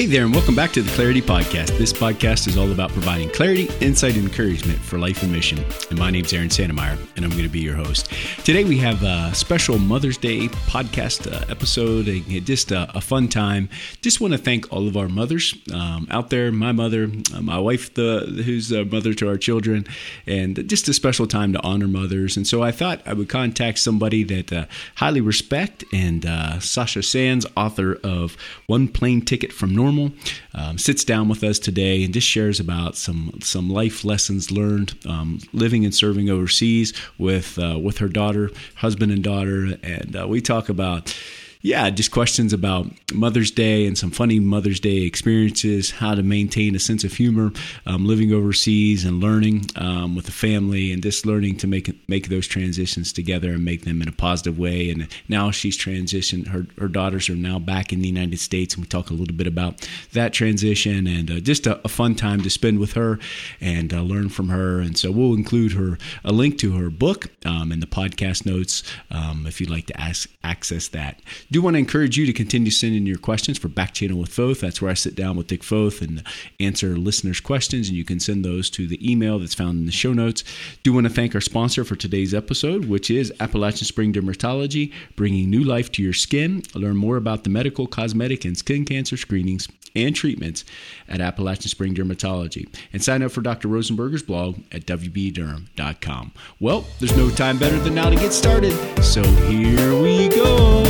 Hey there, and welcome back to the Clarity Podcast. This podcast is all about providing clarity, insight, and encouragement for life and mission. And my name's Aaron Santemeyer, and I'm going to be your host. Today we have a special Mother's Day podcast uh, episode, just a, a, fun time. Just want to thank all of our mothers um, out there, my mother, uh, my wife, the who's a mother to our children, and just a special time to honor mothers. And so I thought I would contact somebody that uh, highly respect, and uh, Sasha Sands, author of One Plane Ticket from Normal normal, um, sits down with us today and just shares about some some life lessons learned um, living and serving overseas with uh, with her daughter, husband and daughter, and uh, we talk about yeah, just questions about Mother's Day and some funny Mother's Day experiences, how to maintain a sense of humor, um, living overseas and learning um, with the family, and just learning to make make those transitions together and make them in a positive way. And now she's transitioned; her her daughters are now back in the United States, and we talk a little bit about that transition and uh, just a, a, fun time to spend with her and uh, learn from her. And so we'll include her a link to her book um, in the podcast notes um, if you'd like to ask, access that do want to encourage you to continue sending your questions for Back Channel with Foth. That's where I sit down with Dick Foth and answer listeners' questions, and you can send those to the email that's found in the show notes. Do want to thank our sponsor for today's episode, which is Appalachian Spring Dermatology, bringing new life to your skin. Learn more about the medical, cosmetic, and skin cancer screenings and treatments at Appalachian Spring Dermatology. And sign up for Dr. Rosenberger's blog at wbderm.com. Well, there's no time better than now to get started, so here we go.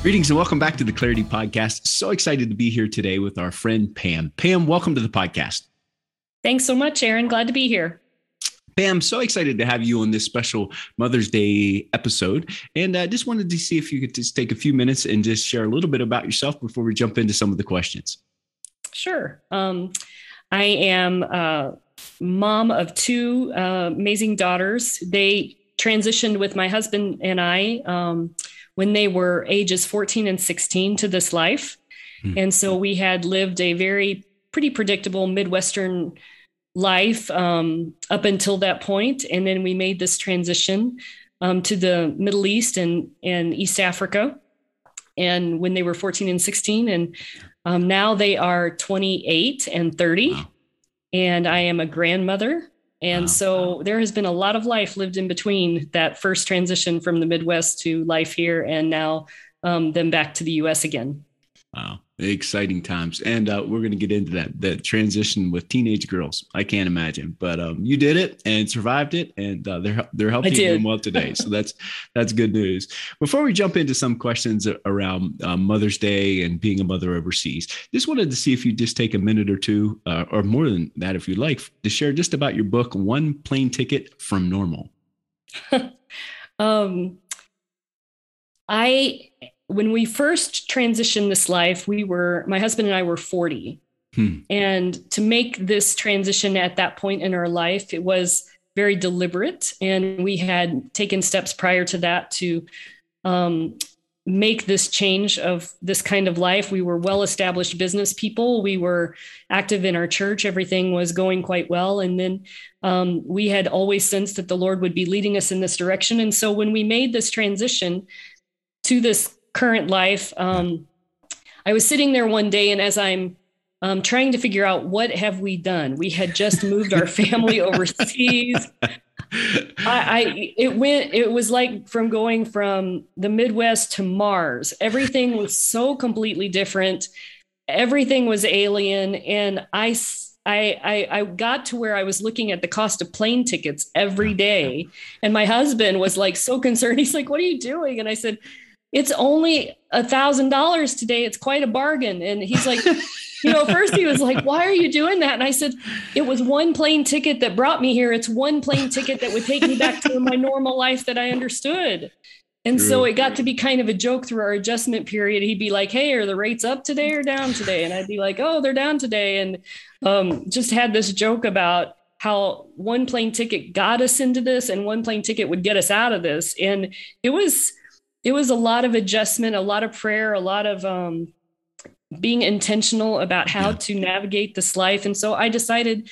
Greetings and welcome back to the Clarity Podcast. So excited to be here today with our friend Pam. Pam, welcome to the podcast. Thanks so much, Aaron. Glad to be here. Pam, so excited to have you on this special Mother's Day episode. And I uh, just wanted to see if you could just take a few minutes and just share a little bit about yourself before we jump into some of the questions. Sure. Um, I am a mom of two uh, amazing daughters. They transitioned with my husband and I. Um, when they were ages 14 and 16 to this life. Mm-hmm. And so we had lived a very pretty predictable Midwestern life um, up until that point. And then we made this transition um, to the Middle East and, and East Africa. And when they were 14 and 16, and um, now they are 28 and 30. Wow. And I am a grandmother and wow. so there has been a lot of life lived in between that first transition from the Midwest to life here and now um, then back to the US again. Wow exciting times. And uh, we're going to get into that that transition with teenage girls. I can't imagine but um, you did it and survived it and uh, they're they're helping you doing well today. So that's that's good news. Before we jump into some questions around uh, mother's day and being a mother overseas just wanted to see if you just take a minute or two uh, or more than that if you'd like to share just about your book one plane ticket from normal. Um i when we first transitioned this life, we were, my husband and I were 40. Hmm. And to make this transition at that point in our life, it was very deliberate. And we had taken steps prior to that to um, make this change of this kind of life. We were well established business people. We were active in our church. Everything was going quite well. And then um, we had always sensed that the Lord would be leading us in this direction. And so when we made this transition to this current life. Um, I was sitting there one day, and as I'm um, trying to figure out what have we done, we had just moved our family overseas. I, I it went it was like from going from the Midwest to Mars. Everything was so completely different. Everything was alien, and I I, I, I got to where I was looking at the cost of plane tickets every day, and my husband was like so concerned. He's like, "What are you doing?" And I said, it's only a thousand dollars today. It's quite a bargain. And he's like, you know, first he was like, why are you doing that? And I said, it was one plane ticket that brought me here. It's one plane ticket that would take me back to my normal life that I understood. And True. so it got to be kind of a joke through our adjustment period. He'd be like, Hey, are the rates up today or down today? And I'd be like, Oh, they're down today. And um, just had this joke about how one plane ticket got us into this and one plane ticket would get us out of this. And it was, it was a lot of adjustment, a lot of prayer, a lot of um, being intentional about how yeah. to navigate this life. And so I decided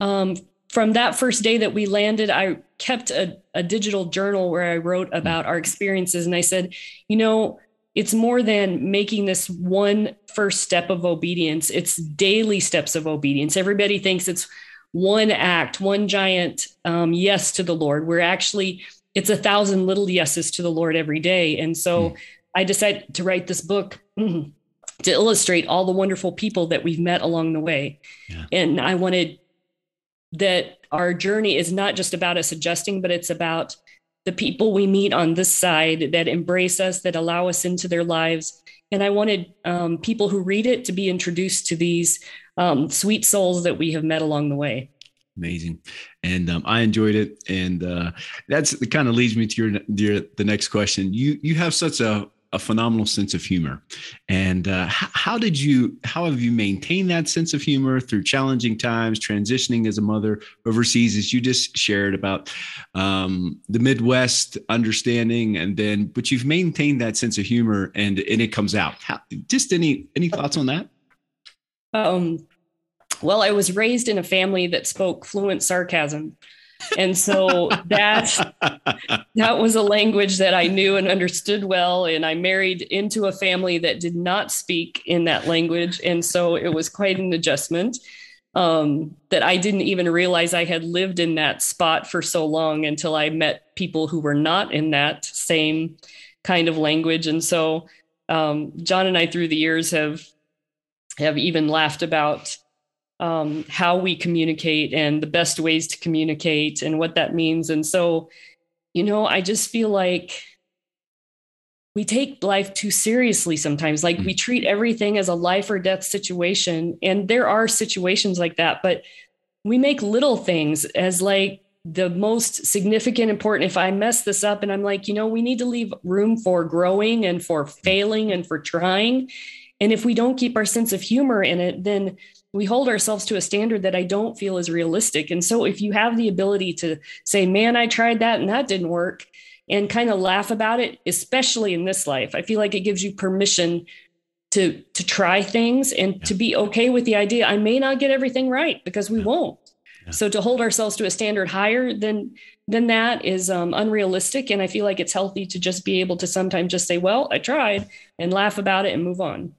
um, from that first day that we landed, I kept a, a digital journal where I wrote about our experiences. And I said, you know, it's more than making this one first step of obedience, it's daily steps of obedience. Everybody thinks it's one act, one giant um, yes to the Lord. We're actually, it's a thousand little yeses to the Lord every day. And so mm. I decided to write this book to illustrate all the wonderful people that we've met along the way. Yeah. And I wanted that our journey is not just about us adjusting, but it's about the people we meet on this side that embrace us, that allow us into their lives. And I wanted um, people who read it to be introduced to these um, sweet souls that we have met along the way. Amazing, and um, I enjoyed it, and uh, that's kind of leads me to your, your the next question. You you have such a a phenomenal sense of humor. And uh, how, how, did you, how have you maintained that sense of humor through challenging times, transitioning as a mother overseas, as you just shared about um, the Midwest understanding, and then, but you've maintained that sense of humor, and and it comes out. How, just any any thoughts on that? Um, well, I was raised in a family that spoke fluent sarcasm. And so that that was a language that I knew and understood well. And I married into a family that did not speak in that language. And so it was quite an adjustment um, that I didn't even realize I had lived in that spot for so long until I met people who were not in that same kind of language. And so um, John and I, through the years, have have even laughed about um, how we communicate and the best ways to communicate and what that means. And so, you know, I just feel like we take life too seriously sometimes. Like we mm. treat everything as a life or death situation. And there are situations like that, but we make little things as like the most significant important if i mess this up and i'm like you know we need to leave room for growing and for failing and for trying and if we don't keep our sense of humor in it then we hold ourselves to a standard that I don't feel is realistic. And so if you have the ability to say, man, I tried that and that didn't work, and kind of laugh about it, especially in this life, I feel like it gives you permission to to try things and yeah. to be okay with the idea I may not get everything right because we yeah. won't. Yeah. So to hold ourselves to a standard higher than than that is um, unrealistic, and I feel like it's healthy to just be able to sometimes just say, "Well, I tried," and laugh about it and move on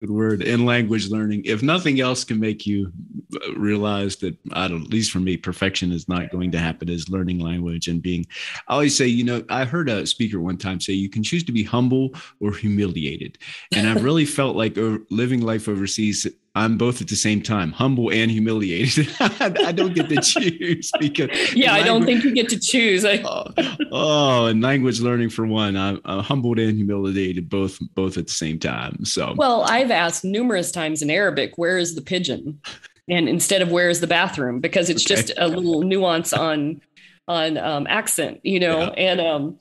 good word. In language learning. If nothing else can make you uh, realize that i don't at least for me perfection is not going to happen is learning language and being i always say you know i heard a speaker one time say you can choose to be humble or humiliated. And i've really felt like uh, living life overseas I'm both at the same time, humble and humiliated. I don't get to choose because yeah, I don't think you get to choose. I, oh, oh, and language learning for one, I'm, I'm, humbled and humiliated both both at the same time. So well, I've asked numerous times in Arabic, where is the pigeon, and instead of where is the bathroom, because it's okay. just a little nuance on on um, accent, you know, yeah. and um,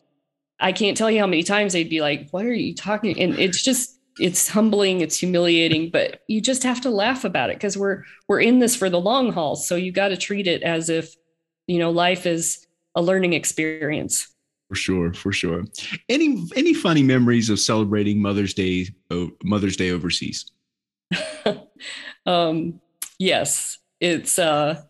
I can't tell you how many times they'd be like, "What are you talking?" And it's just it's humbling it's humiliating but you just have to laugh about it because we're we're in this for the long haul. So you got to treat it as if you know life is a learning experience. For sure for sure. Any any funny memories of celebrating mother's day mother's day overseas? Um yes. It's uh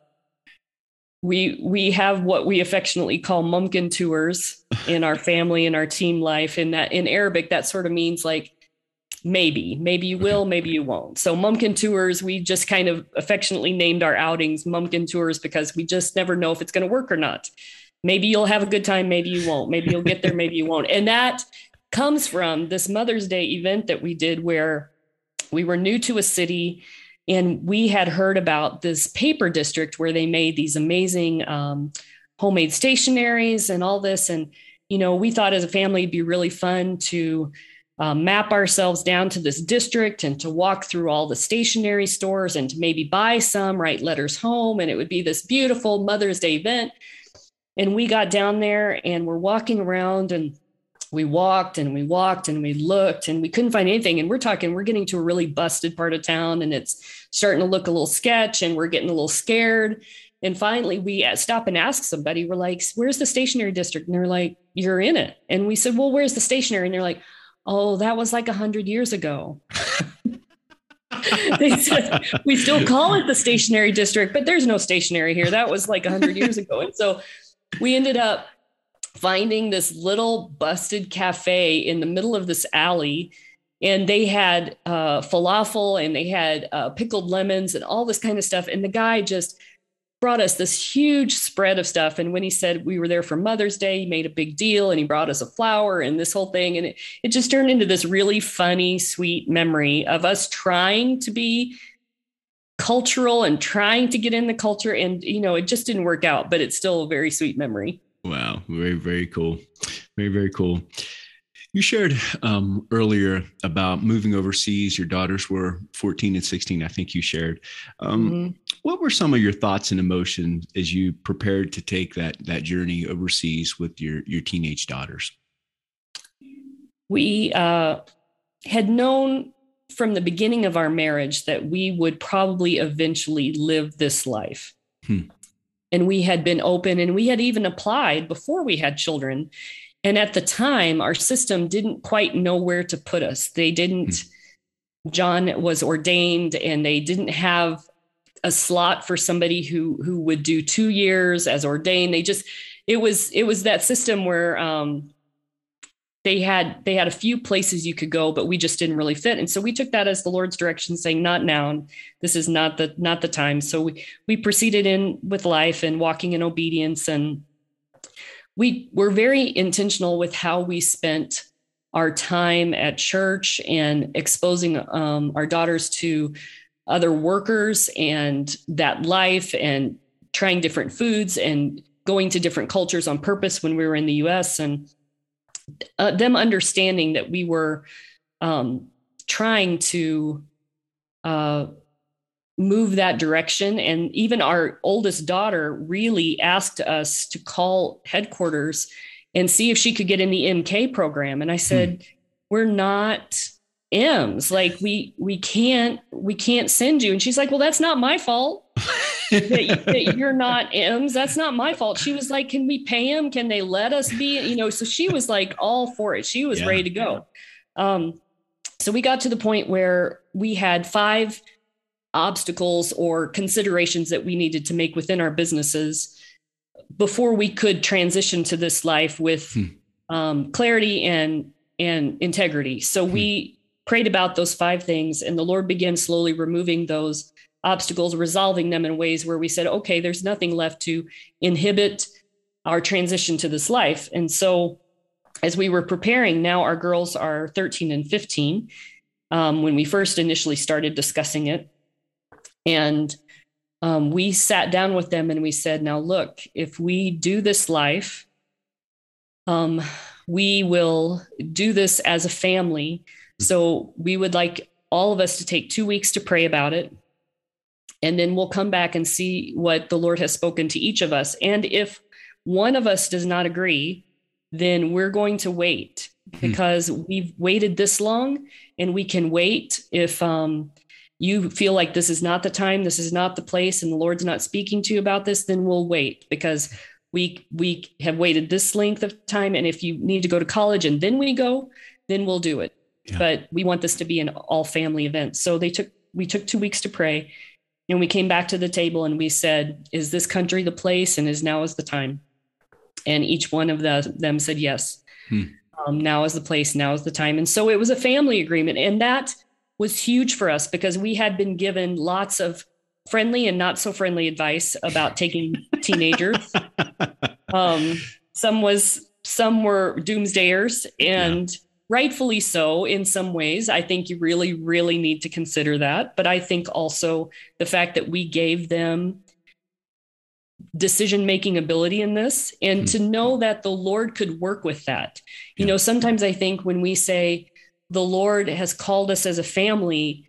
we we have what we affectionately call mumkin tours in our family and our team life and that in arabic that sort of means like maybe maybe you will maybe you won't. So mumkin tours we just kind of affectionately named our outings mumkin tours because we just never know if it's going to work or not. Maybe you'll have a good time maybe you won't. Maybe you'll get there maybe you won't. And that comes from this mother's day event that we did where we were new to a city and we had heard about this paper district where they made these amazing um, homemade stationaries and all this. And you know we thought as a family it'd be really fun to um, map ourselves down to this district and to walk through all the stationery stores and to maybe buy some, write letters home. And it would be this beautiful Mother's Day event. And we got down there and we're walking around and we walked and we walked and we looked and we couldn't find anything. And we're talking, we're getting to a really busted part of town and it's starting to look a little sketch and we're getting a little scared. And finally, we uh, stop and ask somebody, we're like, where's the stationery district? And they're like, you're in it. And we said, well, where's the stationery? And they're like, oh, that was like a hundred years ago. they said we still call it the stationary district, but there's no stationary here. That was like a hundred years ago. And so we ended up finding this little busted cafe in the middle of this alley and they had uh, falafel and they had uh, pickled lemons and all this kind of stuff and the guy just brought us this huge spread of stuff. And when he said we were there for mother's day he made a big deal and he brought us a flower and this whole thing. And it, it just turned into this really funny sweet memory of us trying to be cultural and trying to get in the culture. And you know it just didn't work out but it's still a very sweet memory. Wow. Very very cool. Very very cool you shared um, earlier about moving overseas your daughters were 14 and 16 i think you shared um, mm-hmm. what were some of your thoughts and emotions as you prepared to take that that journey overseas with your your teenage daughters we uh, had known from the beginning of our marriage that we would probably eventually live this life. Hmm. And we had been open and we had even applied before we had children. And at the time, our system didn't quite know where to put us. They didn't, hmm. John was ordained and they didn't have a slot for somebody who who would do two years as ordained. They just it was it was that system where um, they had they had a few places you could go but we just didn't really fit and so we took that as the lord's direction saying not now this is not the not the time so we we proceeded in with life and walking in obedience and we were very intentional with how we spent our time at church and exposing um, our daughters to other workers and that life and trying different foods and going to different cultures on purpose when we were in the US and uh, them understanding that we were um, trying to uh, move that direction. And even our oldest daughter really asked us to call headquarters and see if she could get in the MK program. And I said, hmm. we're not M's. Like we we can't we can't send you. And she's like, well, that's not my fault. that, that, you're not M's. That's not my fault. She was like, can we pay him? Can they let us be? You know, so she was like all for it. She was yeah. ready to go. Um, so we got to the point where we had five obstacles or considerations that we needed to make within our businesses before we could transition to this life with hmm. um, clarity and and integrity. So hmm. we prayed about those five things, and the Lord began slowly removing those obstacles, resolving them in ways where we said, okay, there's nothing left to inhibit our transition to this life. And so, as we were preparing, now our girls are 13 and 15 um, when we first initially started discussing it. And um, we sat down with them and we said, now look, if we do this life, um, we will do this as a family. So we would like all of us to take two weeks to pray about it and then we'll come back and see what the Lord has spoken to each of us. And if one of us does not agree, then we're going to wait hmm. because we've waited this long and we can wait if um, you feel like this is not the time, this is not the place, and the Lord's not speaking to you about this, then we'll wait because we we have waited this length of time. And if you need to go to college and then we go, then we'll do it. Yeah. But we want this to be an all family event. So they took we took two weeks to pray and we came back to the table and we said, Is this country the place? And is now is the time? And each one of the, them said, Yes. Hmm. Um, now is the place, now is the time. And so it was a family agreement. And that was huge for us because we had been given lots of friendly and not so friendly advice about taking teenagers. Um, some was some were doomsdayers and yeah rightfully so in some ways. I think you really, really need to consider that. But I think also the fact that we gave them decision making ability in this and mm-hmm. to know that the Lord could work with that. You yeah. know, sometimes I think when we say the Lord has called us as a family,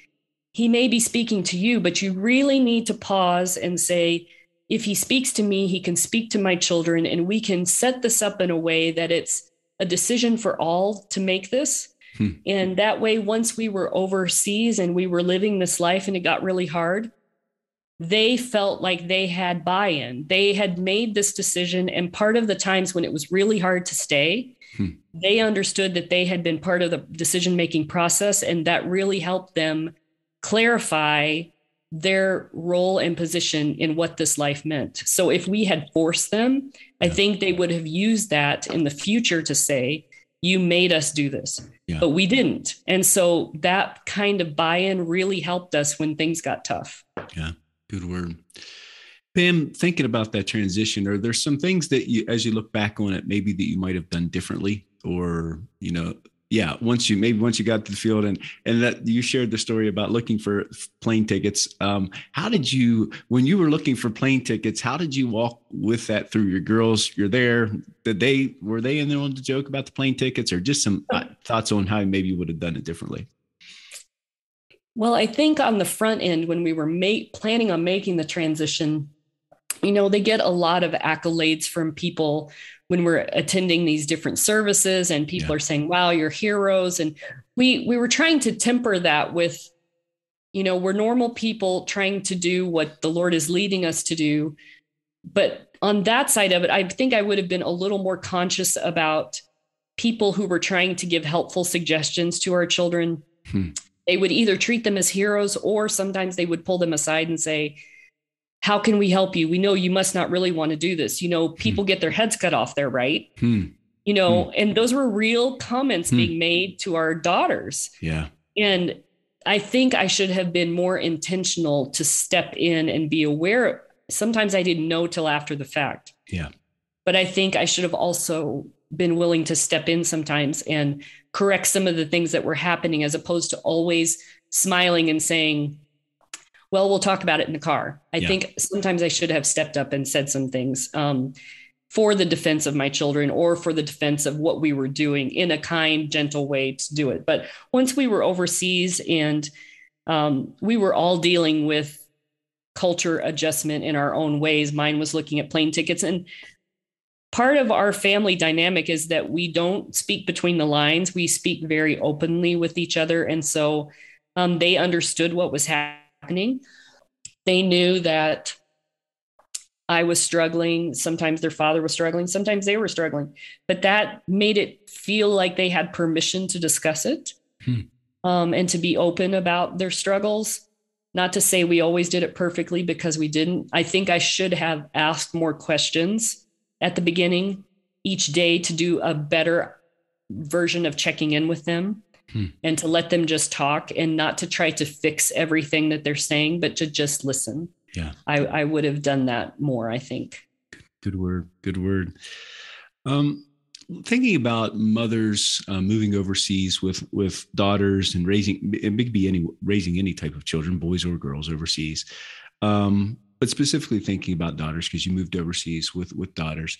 he may be speaking to you, but you really need to pause and say, if he speaks to me, he can speak to my children, and we can set this up in a way that it's a decision for all to make this. Hmm. And that way, once we were overseas and we were living this life and it got really hard, they felt like they had buy in. They had made this decision. And part of the times when it was really hard to stay, hmm. they understood that they had been part of the decision making process. And that really helped them clarify, their role and position in what this life meant. So if we had forced them, yeah. I think they would have used that in the future to say, you made us do this, yeah. but we didn't. And so that kind of buy in really helped us when things got tough. Yeah, good word. Pam, thinking about that transition, are there some things that you, as you look back on it, maybe that you might have done differently? Or, you know, yeah once you maybe once you got to the field and and that you shared the story about looking for plane tickets um, how did you when you were looking for plane tickets how did you walk with that through? Your girls you're there did they were they in there on the joke about the plane tickets? Or just some uh, thoughts on how maybe you would have done it differently well i think on the front end when we were ma- planning on making the transition you know they get a lot of accolades from people when we're attending these different services and people yeah. are saying wow you're heroes and we we were trying to temper that with you know we're normal people trying to do what the lord is leading us to do but on that side of it i think i would have been a little more conscious about people who were trying to give helpful suggestions to our children hmm. They would either treat them as heroes or sometimes they would pull them aside and say how can we help you? We know you must not really want to do this. You know, people hmm. get their heads cut off there, right? Hmm. You know, hmm. and those were real comments being made to our daughters. Yeah. And I think I should have been more intentional to step in and be aware. Sometimes I didn't know till after the fact. Yeah. But I think I should have also been willing to step in sometimes and correct some of the things that were happening as opposed to always smiling and saying, well, we'll talk about it in the car. I yeah. think sometimes I should have stepped up and said some things um, for the defense of my children or for the defense of what we were doing in a kind, gentle way to do it. But once we were overseas and um, we were all dealing with culture adjustment in our own ways, mine was looking at plane tickets. And part of our family dynamic is that we don't speak between the lines, we speak very openly with each other. And so um, they understood what was happening. They knew that I was struggling. Sometimes their father was struggling. Sometimes they were struggling. But that made it feel like they had permission to discuss it hmm. um, and to be open about their struggles. Not to say we always did it perfectly because we didn't. I think I should have asked more questions at the beginning each day to do a better version of checking in with them hmm. and to let them just talk and not to try to fix everything that they're saying, but to just listen. Yeah. I, I would have done that more, I think. Good word. Good word. Um, thinking about mothers uh, moving overseas with with daughters and raising it could be any raising any type of children boys or girls overseas um, but specifically thinking about daughters because you moved overseas with with daughters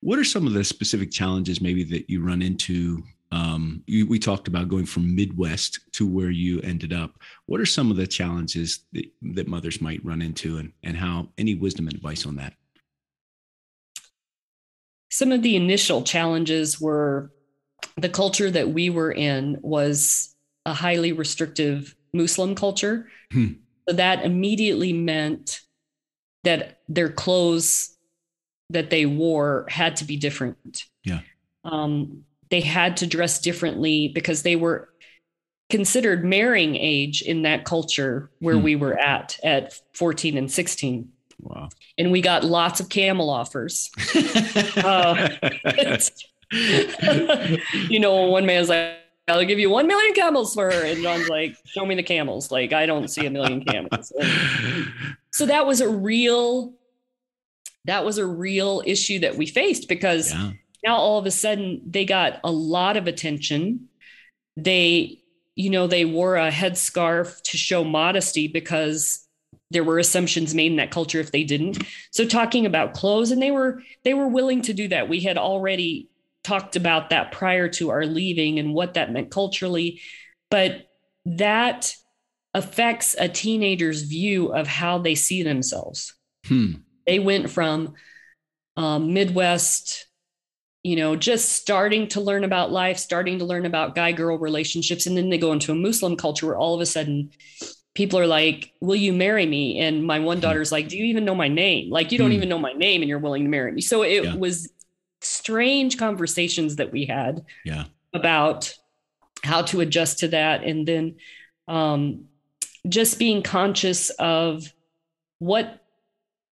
what are some of the specific challenges maybe that you run into um, you, we talked about going from Midwest to where you ended up. What are some of the challenges that, that mothers might run into, and, and how any wisdom and advice on that? Some of the initial challenges were the culture that we were in was a highly restrictive Muslim culture. Hmm. So that immediately meant that their clothes that they wore had to be different. Yeah. Um, they had to dress differently because they were considered marrying age in that culture where hmm. we were at at 14 and 16 wow and we got lots of camel offers uh, you know one man's like I'll give you one million camels for her. And John's like, show me the camels. Like, I don't see a million camels. so that was a real, that was a real issue that we faced because yeah now all of a sudden they got a lot of attention. They, you know, they wore a headscarf to show modesty because there were assumptions made in that culture if they didn't. So talking about clothes and they were they were willing to do that. We had already talked about that prior to our leaving and what that meant culturally, but that affects a teenager's view of how they see themselves. Hmm. They went from um, Midwest you know, just starting to learn about life, starting to learn about guy girl relationships. And then they go into a Muslim culture where all of a sudden people are like, Will you marry me? And my one hmm. daughter's like, Do you even know my name? Like, you don't mm. even know my name and you're willing to marry me. So it yeah. was strange conversations that we had yeah. about how to adjust to that. And then um, just being conscious of what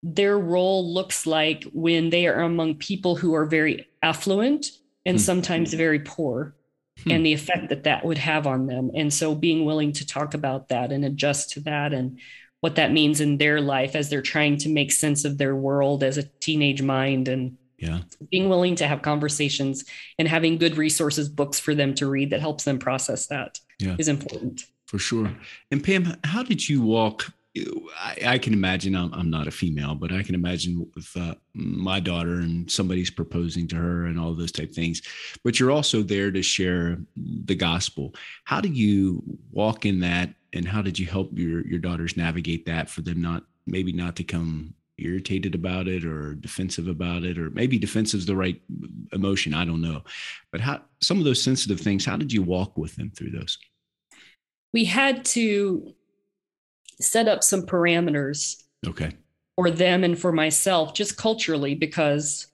their role looks like when they are among people who are very affluent and hmm. sometimes very poor hmm. and the effect that that would have on them and so being willing to talk about that and adjust to that and what that means in their life as they're trying to make sense of their world as a teenage mind and yeah being willing to have conversations and having good resources books for them to read that helps them process that yeah. is important for sure and pam how did you walk I, I, can imagine I'm, I'm, not a female, but I can imagine with uh, my daughter and somebody's proposing to her and all those type of things. But you're also there to share the gospel. How do you walk in that, and how did you help your your daughters navigate that for them not maybe not to come irritated about it or defensive about it, or maybe defensive is the right emotion. I don't know, but how some of those sensitive things. How did you walk with them through those? We had to set up some parameters. Okay. For them and for myself, just culturally, because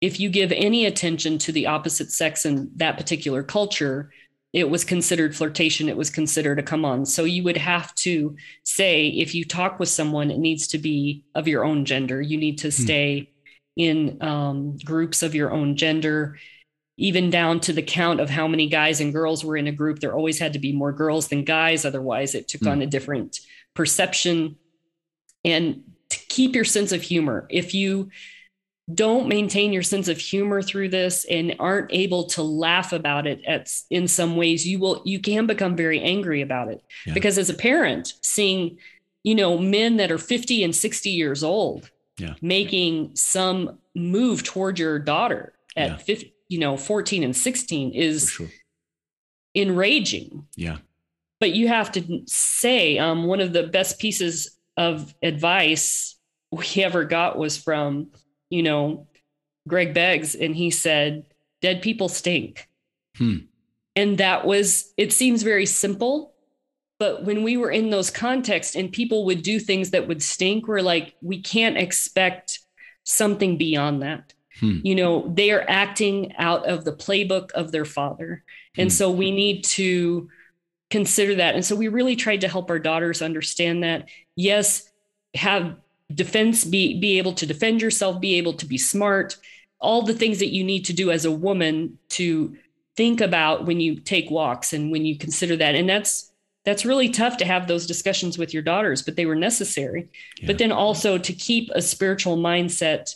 if you give any attention to the opposite sex in that particular culture, it was considered flirtation. It was considered a come on. So you would have to say, if you talk with someone, it needs to be of your own gender. You need to hmm. stay in um, groups of your own gender, even down to the count of how many guys and girls were in a group. There always had to be more girls than guys. Otherwise, it took hmm. on a different perception, and to keep your sense of humor. If you don't maintain your sense of humor through this and aren't able to laugh about it at in some ways you will you can become very angry about it yeah. because as a parent seeing you know men that are 50 and 60 years old yeah. making some move toward your daughter at yeah. 50 you know 14 and 16 is sure. enraging yeah but you have to say um, one of the best pieces of advice we ever got was from, you know, Greg Beggs, and he said, "Dead people stink." Hmm. And that was. It seems very simple, but when we were in those contexts and people would do things that would stink, we're like, we can't expect something beyond that. Hmm. You know, they are acting out of the playbook of their father. And hmm. so we need to consider that. And so we really tried to help our daughters understand that yes, have defense, be be able to defend yourself, be able to be smart, all the things that you need to do as a woman to think about when you take walks and when you consider that. And that's that's really tough to have those discussions with your daughters, but they were necessary. Yeah. But then also to keep a spiritual mindset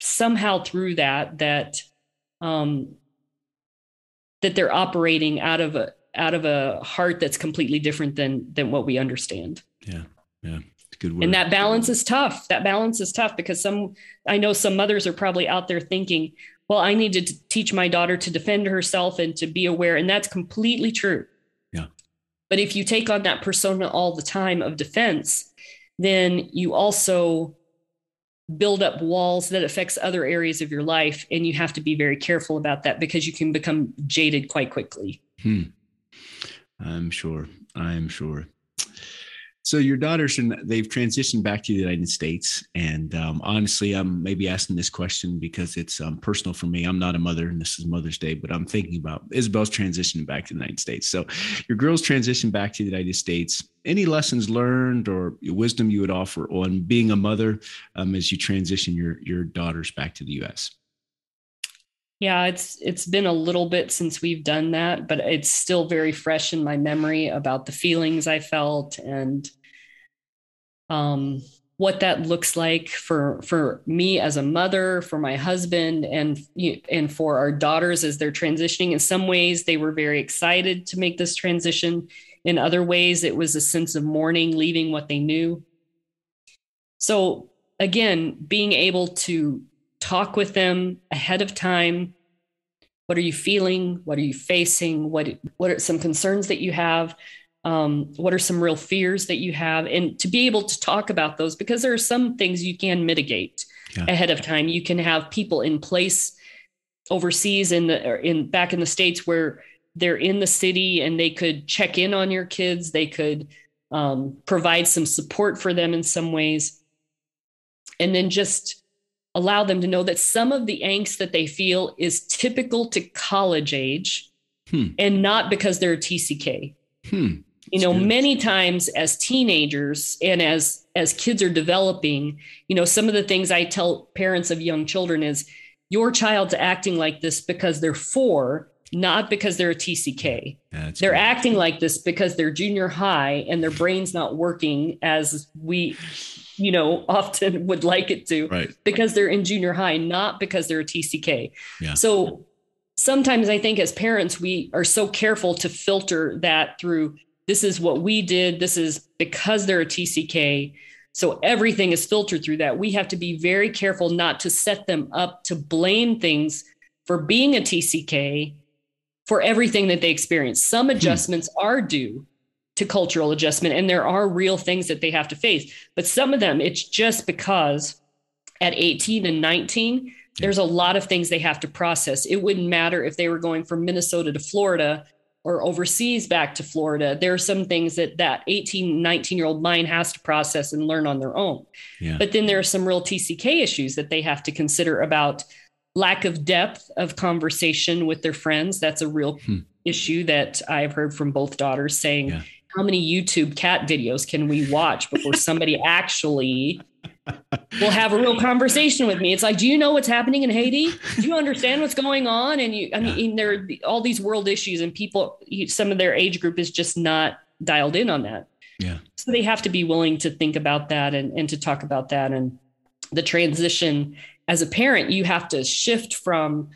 somehow through that that um, that they're operating out of a out of a heart that's completely different than than what we understand. Yeah. Yeah. Good word. And that balance is tough. That balance is tough because some I know some mothers are probably out there thinking, well, I need to teach my daughter to defend herself and to be aware. And that's completely true. Yeah. But if you take on that persona all the time of defense, then you also build up walls that affects other areas of your life and you have to be very careful about that because you can become jaded quite quickly hmm. I'm sure. I'm sure. So your daughters and they've transitioned back to the United States, and um, honestly, I'm maybe asking this question because it's um, personal for me. I'm not a mother, and this is Mother's Day, but I'm thinking about Isabel's transitioning back to the United States. So your girls transition back to the United States. Any lessons learned or wisdom you would offer on being a mother um, as you transition your your daughters back to the U.S. Yeah, it's it's been a little bit since we've done that, but it's still very fresh in my memory about the feelings I felt and um, what that looks like for for me as a mother, for my husband, and and for our daughters as they're transitioning. In some ways, they were very excited to make this transition. In other ways, it was a sense of mourning, leaving what they knew. So again, being able to talk with them ahead of time. What are you feeling? What are you facing? What what are some concerns that you have? Um, what are some real fears that you have? And to be able to talk about those because there are some things you can mitigate yeah. ahead of time. You can have people in place overseas in the in back in the states where they're in the city and they could check in on your kids. They could um, provide some support for them in some ways. And then just allow them to know that some of the angst that they feel is typical to college age hmm. and not because they're a TCK. Hmm. you know many times as teenagers and as as kids are developing you know some of the things i tell parents of young children is your child's acting like this because they're four not because they're a tck yeah, they're acting like this because they're junior high and their brain's not working as we you know often would like it to right. because they're in junior high not because they're a tck yeah. so sometimes i think as parents we are so careful to filter that through this is what we did. This is because they're a TCK. So everything is filtered through that. We have to be very careful not to set them up to blame things for being a TCK for everything that they experience. Some hmm. adjustments hmm. are due to cultural adjustment, and there are real things that they have to face. But some of them, it's just because at 18 and 19, there's a lot of things they have to process. It wouldn't matter if they were going from Minnesota to Florida or overseas back to Florida, there are some things that that 18, 19 year old mind has to process and learn on their own. Yeah. But then there are some real TCK issues that they have to consider about lack of depth of conversation with their friends. That's a real hmm. issue that I've heard from both daughters saying, yeah. How many YouTube cat videos can we watch before somebody actually will have a real conversation with me. It's like, do you know what's happening in Haiti? Do you understand what's going on? And you, I mean, there are all these world issues, and people, some of their age group is just not dialed in on that. Yeah. So they have to be willing to think about that and, and to talk about that. And the transition as a parent, you have to shift from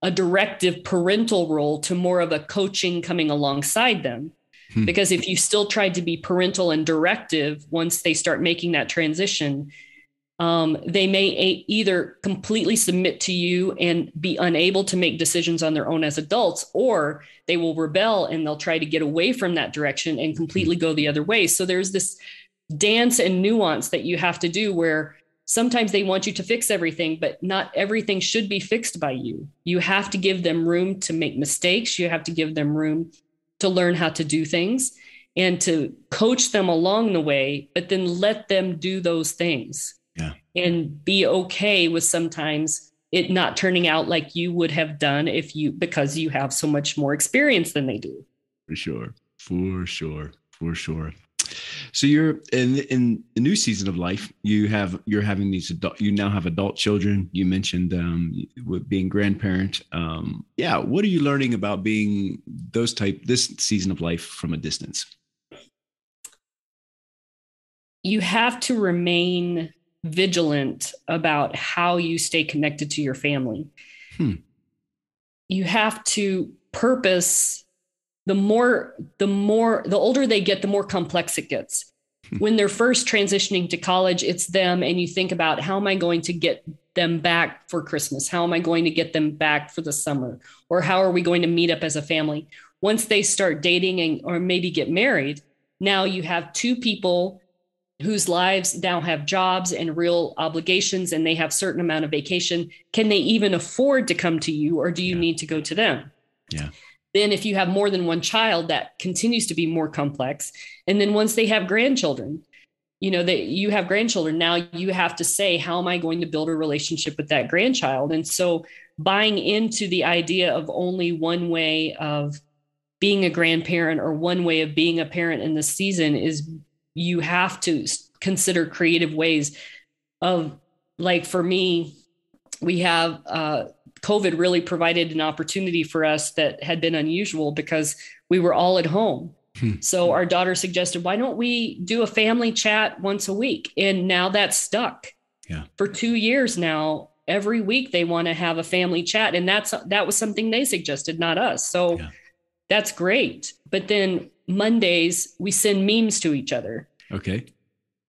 a directive parental role to more of a coaching coming alongside them. Hmm. Because if you still tried to be parental and directive once they start making that transition, um, they may a- either completely submit to you and be unable to make decisions on their own as adults, or they will rebel and they'll try to get away from that direction and completely go the other way. So there's this dance and nuance that you have to do where sometimes they want you to fix everything, but not everything should be fixed by you. You have to give them room to make mistakes, you have to give them room to learn how to do things and to coach them along the way, but then let them do those things. Yeah. And be okay with sometimes it not turning out like you would have done if you because you have so much more experience than they do. For sure. For sure. For sure. So you're in in the new season of life. You have you're having these adult. You now have adult children. You mentioned um, being grandparent. Um, yeah, what are you learning about being those type this season of life from a distance? You have to remain vigilant about how you stay connected to your family. Hmm. You have to purpose the more the more the older they get the more complex it gets. Hmm. when they're first transitioning to college it's them and you think about how am i going to get them back for christmas? How am i going to get them back for the summer? Or how are we going to meet up as a family? Once they start dating and or maybe get married now you have two people whose lives now have jobs and real obligations and they have certain amount of vacation. Can they even afford to come to you or do you yeah. need to go to them? Yeah then, if you have more than one child, that continues to be more complex. And then once they have grandchildren, you know that you have grandchildren now you have to say how am i going to build a relationship with that grandchild and so buying into the idea of only one way of being a grandparent or one way of being a parent in this season is you have to consider creative ways of like for me we have uh, COVID really provided an opportunity for us that had been unusual because we were all at home. Hmm. So our daughter suggested, why don't we do a family chat once a week? And now that's stuck. Yeah. For two years now, every week they want to have a family chat. And that's that was something they suggested, not us. So yeah. that's great. But then Mondays we send memes to each other. Okay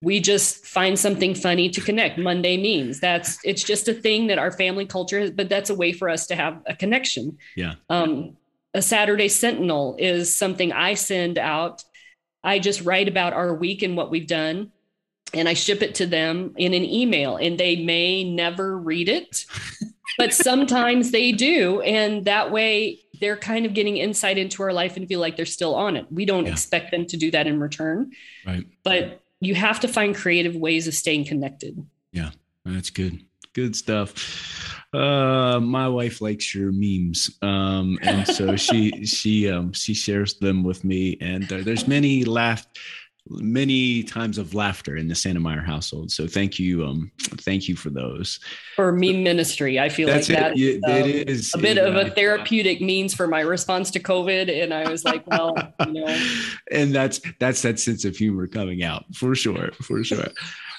we just find something funny to connect. Monday memes. That's it's just a thing that our family culture has but that's a way for us to have a connection. Yeah. Um, a saturday sentinel is something i send out. I just write about our week and what we've done and i ship it to them in an email and they may never read it but sometimes they do and that way they're kind of getting insight into our life and feel like they're still on it. We don't yeah. expect them to do that in return. Right. But you have to find creative ways of staying connected. Yeah, that's good. Good stuff. Uh, my wife likes your memes, um, and so she she um, she shares them with me. And uh, there's many laugh, many times of laughter in the Santmyire household. So thank you, um, thank you for those. For meme ministry, I feel That's like that it. Is, um, it is a bit of a therapeutic means for my response to COVID, and I was like, well, you know, and that's that's that sense of humor coming out for sure, for sure.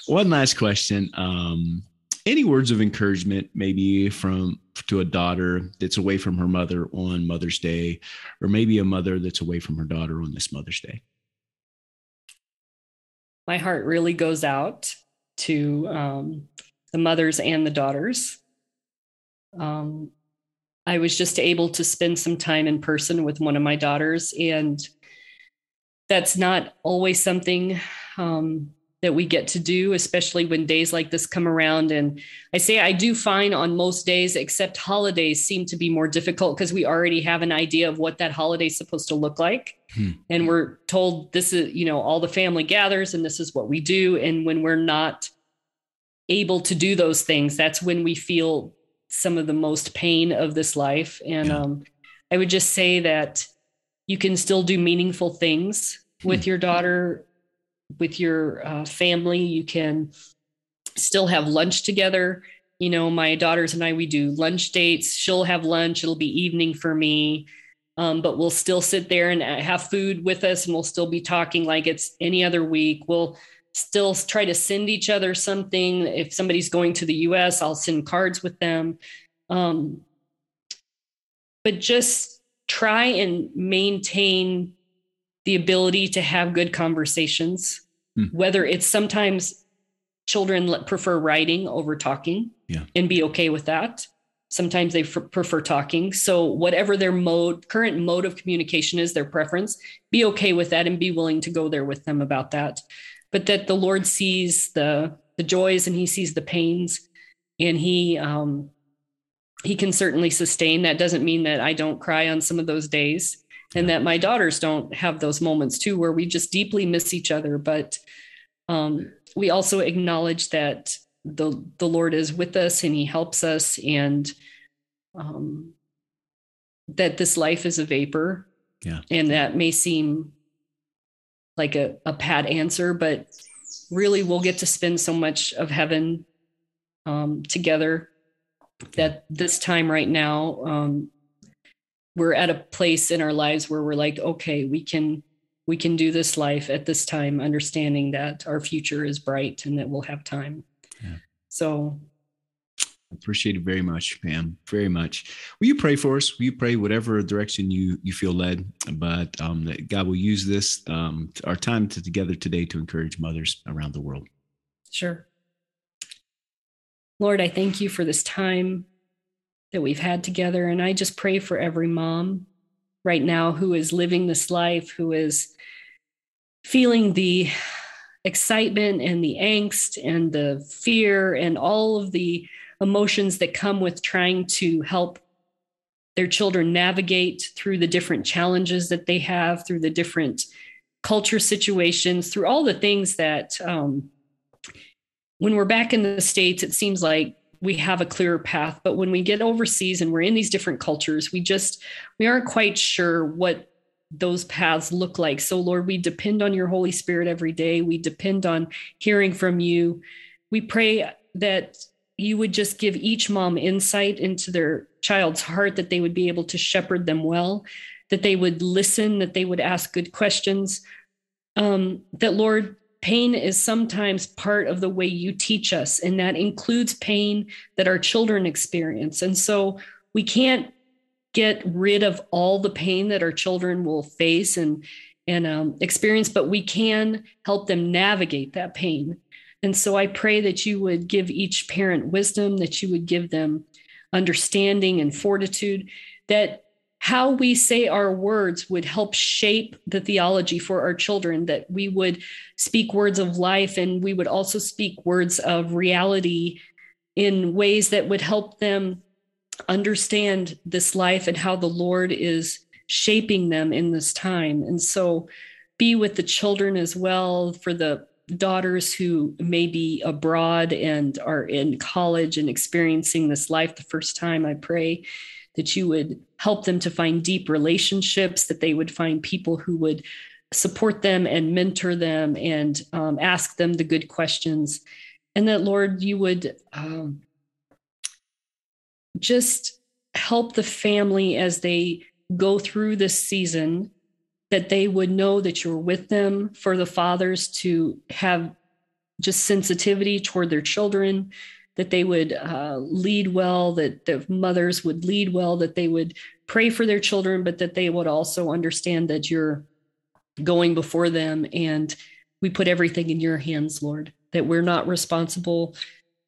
One last question. Um, any words of encouragement, maybe from to a daughter that's away from her mother on Mother's Day, or maybe a mother that's away from her daughter on this Mother's Day? My heart really goes out to um, the mothers and the daughters. Um, I was just able to spend some time in person with one of my daughters, and that's not always something um, that we get to do, especially when days like this come around. And I say I do fine on most days, except holidays seem to be more difficult because we already have an idea of what that holiday is supposed to look like. Hmm. And we're told this is, you know, all the family gathers and this is what we do. And when we're not able to do those things, that's when we feel some of the most pain of this life. And yeah. um, I would just say that you can still do meaningful things hmm. with your daughter with your uh, family. You can still have lunch together. You know, my daughters and I, we do lunch dates. She'll have lunch, it'll be evening for me. Um, but we'll still sit there and uh, have food with us and we'll still be talking like it's any other week. We'll still try to send each other something. If somebody's going to the US, I'll send cards with them. Um, but just try and maintain the ability to have good conversations, mm. whether it's sometimes children prefer writing over talking yeah. and be okay with that. Sometimes they f- prefer talking. So, whatever their mode, current mode of communication is, their preference, be okay with that and be willing to go there with them about that. But that the Lord sees the the joys and He sees the pains, and He um, He can certainly sustain. That doesn't mean that I don't cry on some of those days and that my daughters don't have those moments too where we just deeply miss each other. But um, we also acknowledge that the the lord is with us and he helps us and um, that this life is a vapor. Yeah. And that may seem like a, a pat answer but really we'll get to spend so much of heaven um, together. That this time right now um, we're at a place in our lives where we're like okay we can we can do this life at this time understanding that our future is bright and that we'll have time. Yeah. so. Appreciate it very much pam very much. Will you pray for us? Will you pray whatever direction you you feel led? But um, that god will use this um, our time to, together today to encourage mothers around the world. Sure. Lord i thank you for this time that we've had together. And I just pray for every mom right now who is living this life, who is feeling the excitement and the angst and the fear and all of the emotions that come with trying to help their children navigate through the different challenges that they have, through the different culture situations, through all the things that um, when we're back in the States, it seems like we have a clearer path. But when we get overseas and we're in these different cultures we just we aren't quite sure what those paths look like. So lord we depend on your holy spirit every day. We depend on hearing from you. We pray that you would just give each mom insight into their child's heart that they would be able to shepherd them well that they would listen that they would ask good questions. Um, that lord Pain is sometimes part of the way you teach us, and that includes pain that our children experience. And so we can't get rid of all the pain that our children will face and and um, experience, but we can help them navigate that pain. And so I pray that you would give each parent wisdom, that you would give them understanding and fortitude, that how we say our words would help shape the theology for our children, that we would speak words of life and we would also speak words of reality in ways that would help them understand this life and how the Lord is shaping them in this time. And so be with the children as well for the daughters who may be abroad and are in college and experiencing this life the first time, I pray that you would help them to find deep relationships, that they would find people who would support them and mentor them and um, ask them the good questions. And that, Lord, you would um, just help the family as they go through this season, that they would know that you're with them, for the fathers to have just sensitivity toward their children, that they would uh, lead well, that the mothers would lead well, that they would pray for their children, but that they would also understand that you're going before them and we put everything in your hands, Lord, that we're not responsible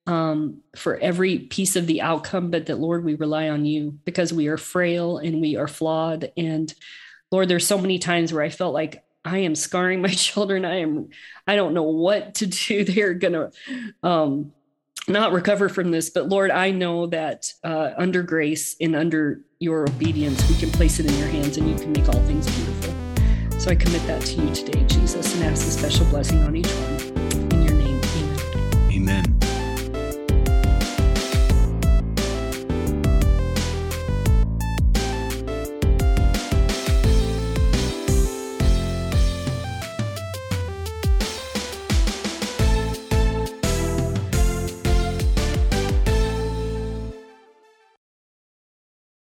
um, for every piece of the outcome, but that, Lord, we rely on you because we are frail and we are flawed. And Lord, there's so many times where I felt like I am scarring my children. I am, I don't know what to do. They're to, um, not recover from this, but Lord, I know that uh, under grace and under your obedience, we can place it in your hands and you can make all things beautiful. So I commit that to you today, Jesus, and ask a special blessing on each one.